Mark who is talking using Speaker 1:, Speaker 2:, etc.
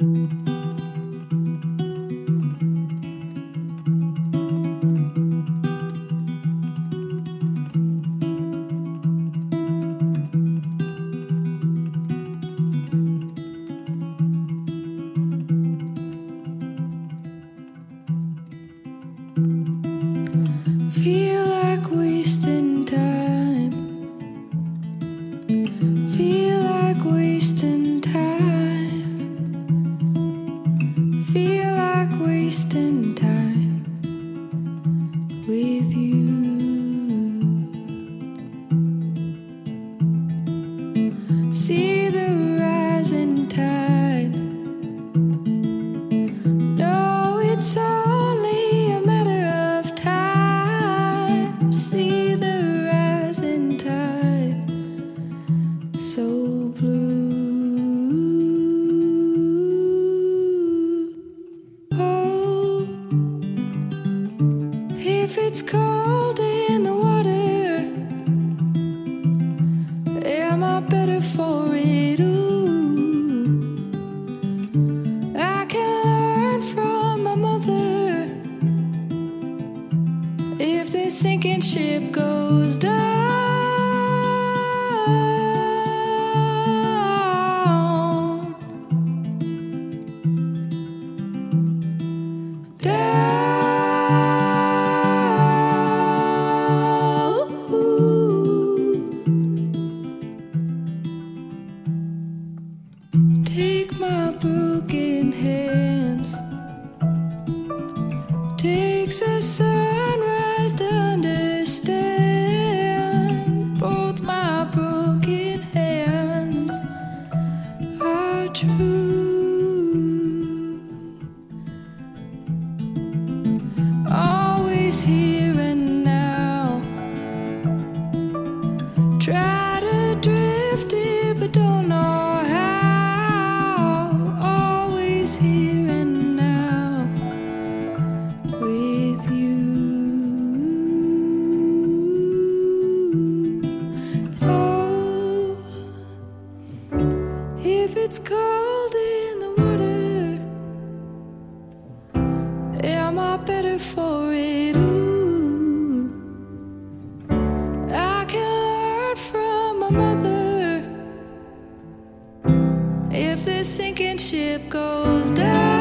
Speaker 1: Feel Feel like wasting time with you. See the rising tide. No, it's only it's cold in the water, am I better for it? Ooh, I can learn from my mother. If this sinking ship goes down, down. Takes a sunrise to understand. Both my broken hands are true. Always here and now. Try to drift it, but don't know how. Always here if it's cold in the water, am I better for it? Ooh, I can learn from my mother. If this sinking ship goes down.